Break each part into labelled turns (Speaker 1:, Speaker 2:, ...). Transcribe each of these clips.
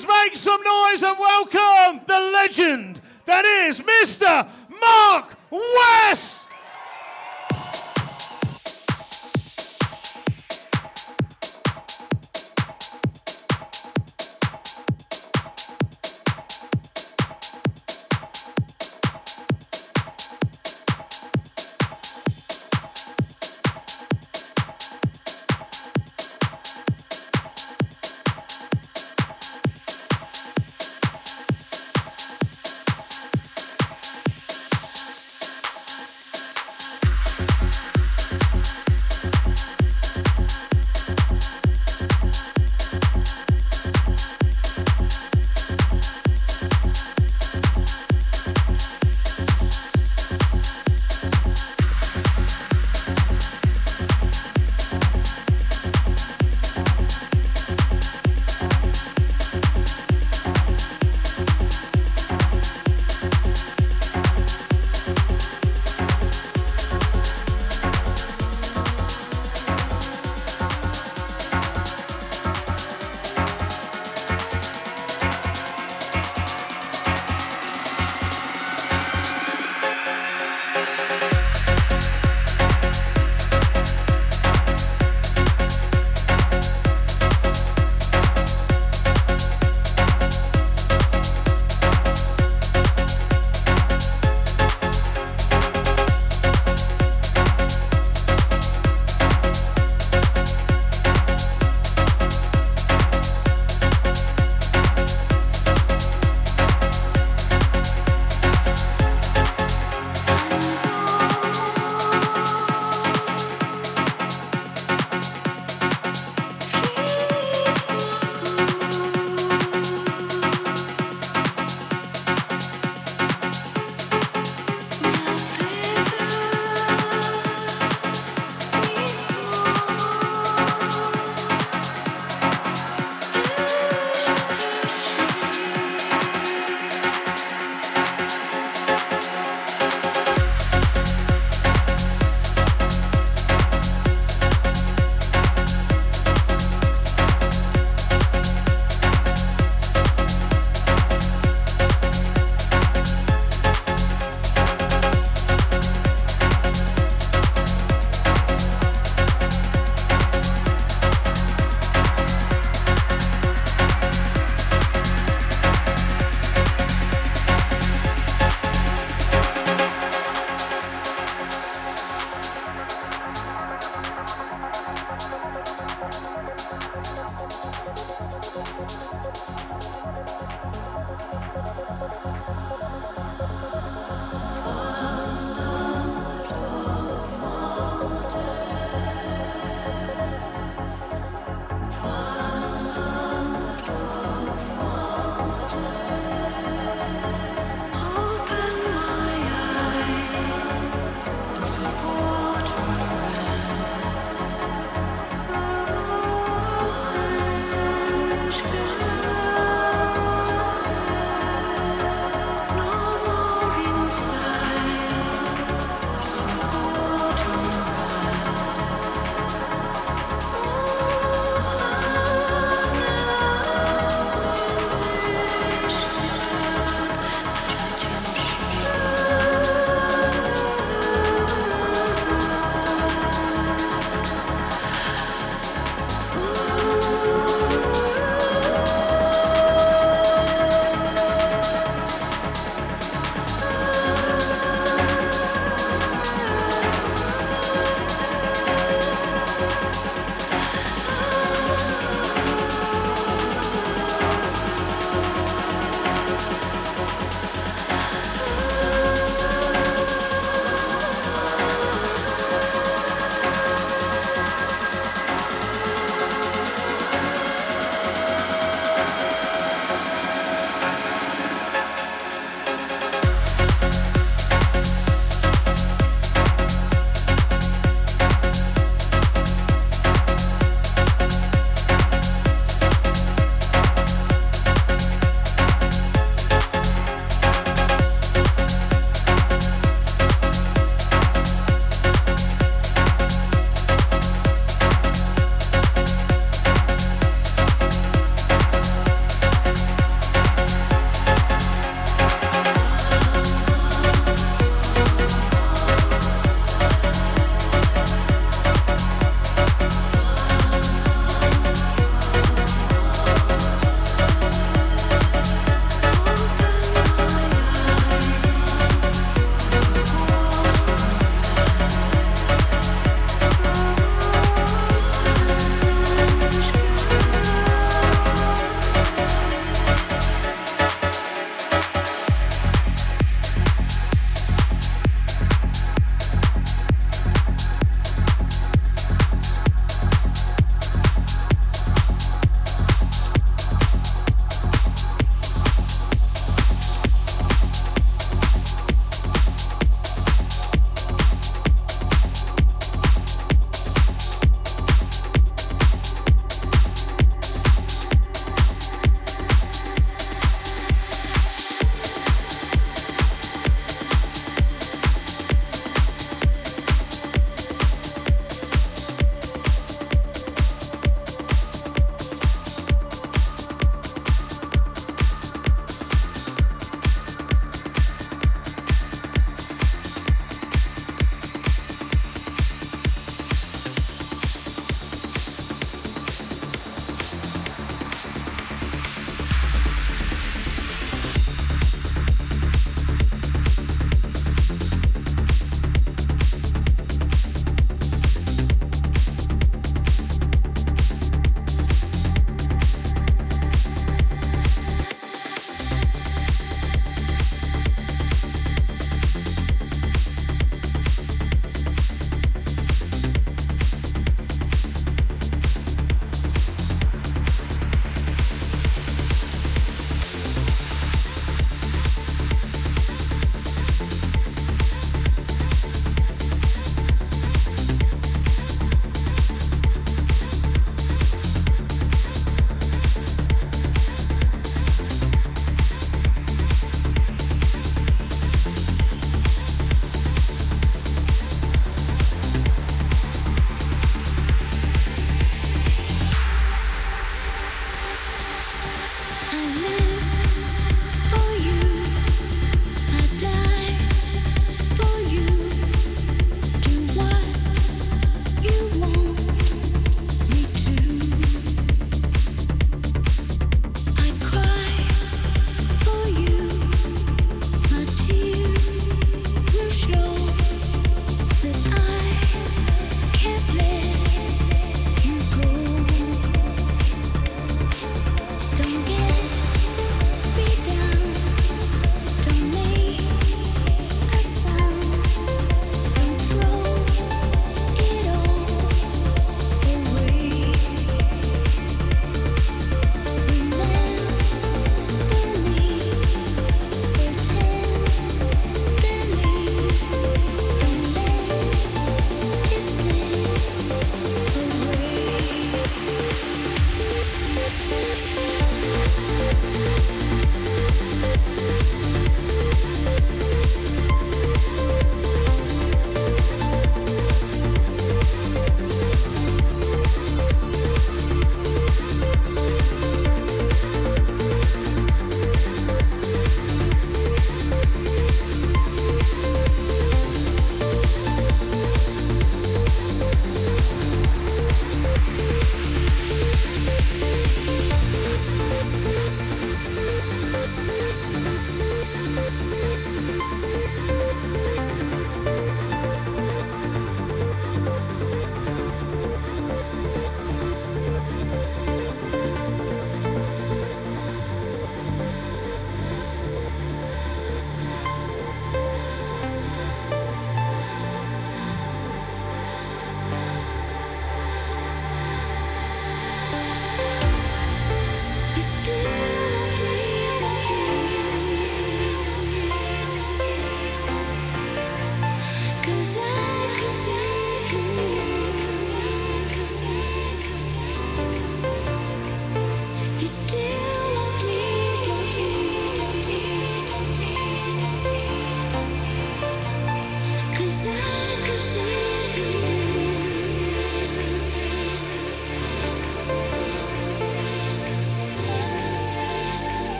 Speaker 1: Please make some noise and welcome the legend that is Mr. Mark West.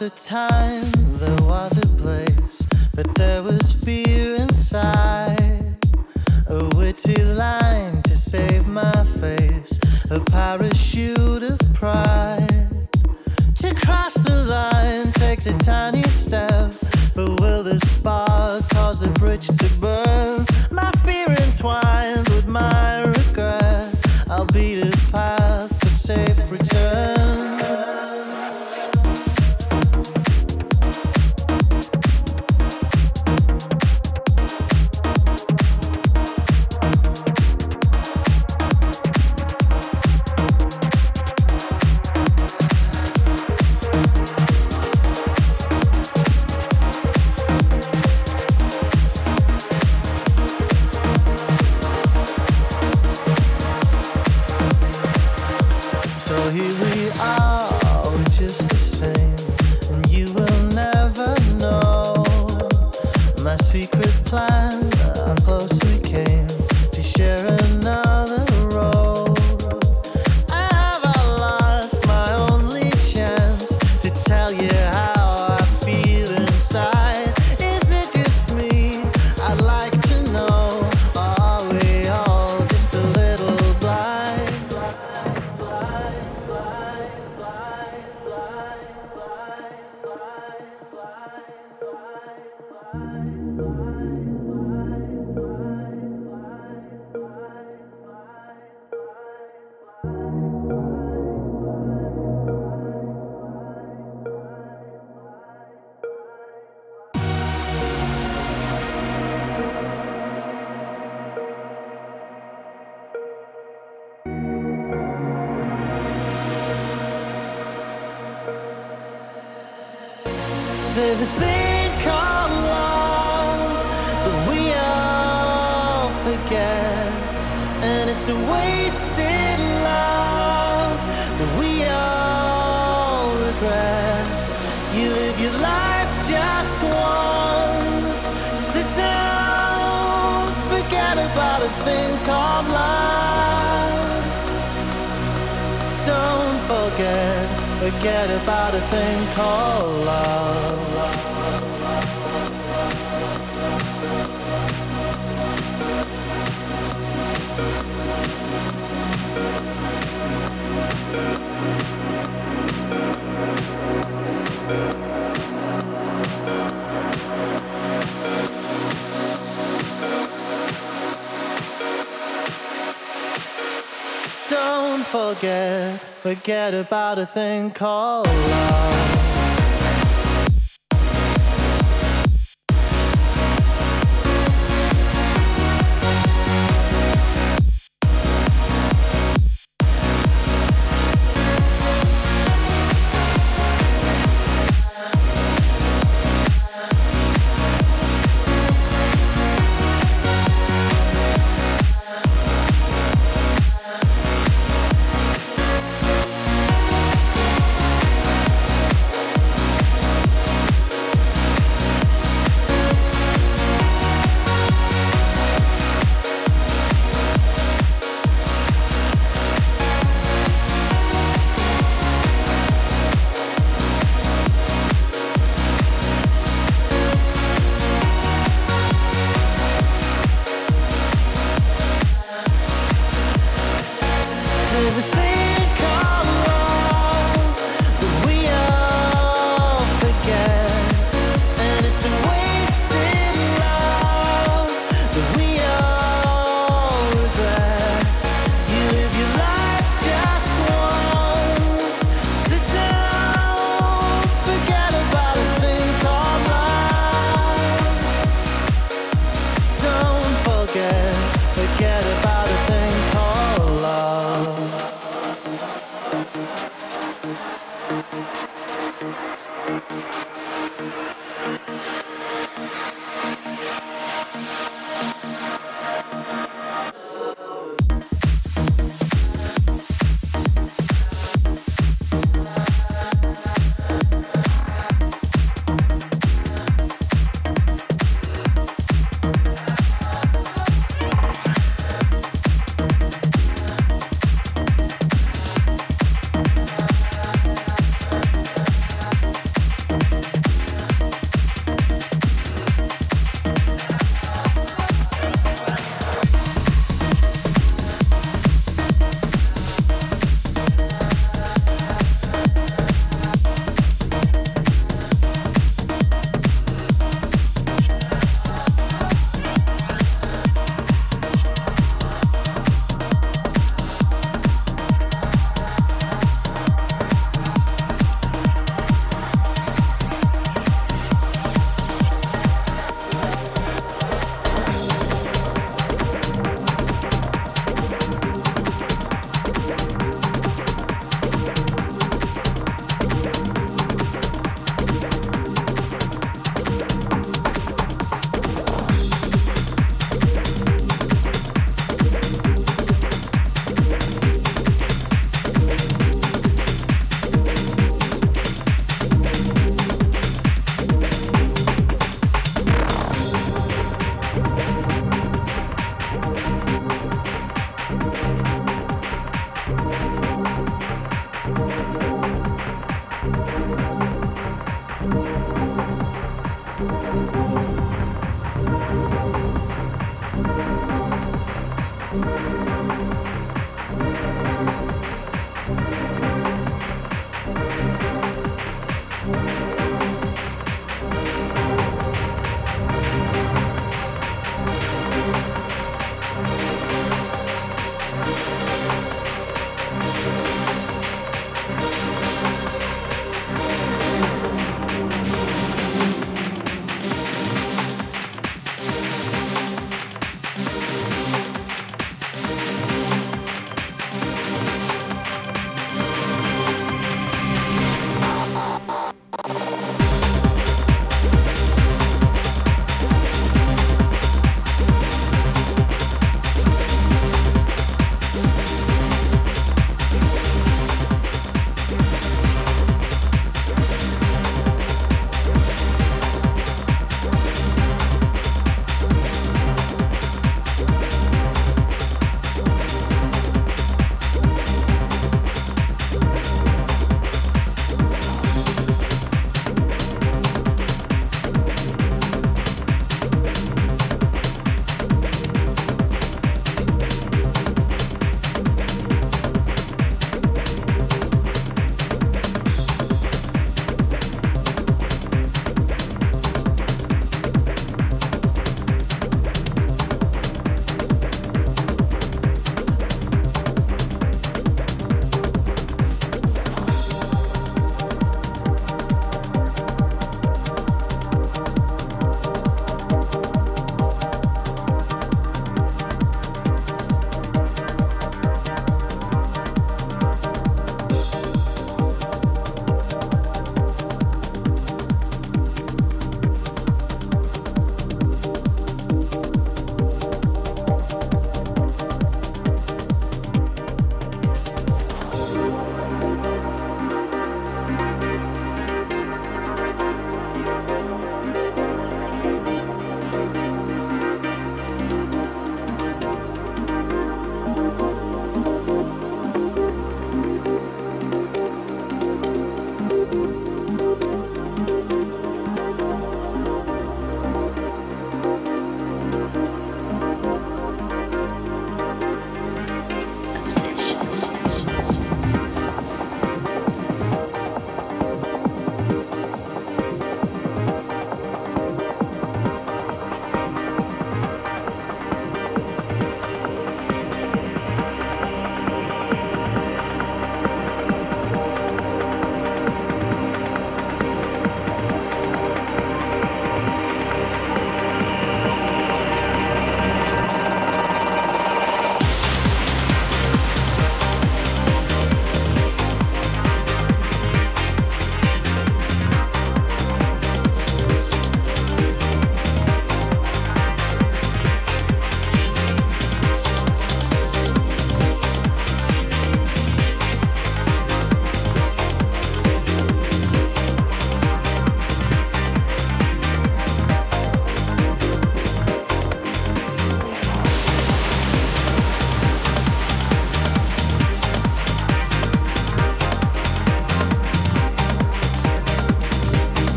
Speaker 2: Was a time, forget, about a thing called love.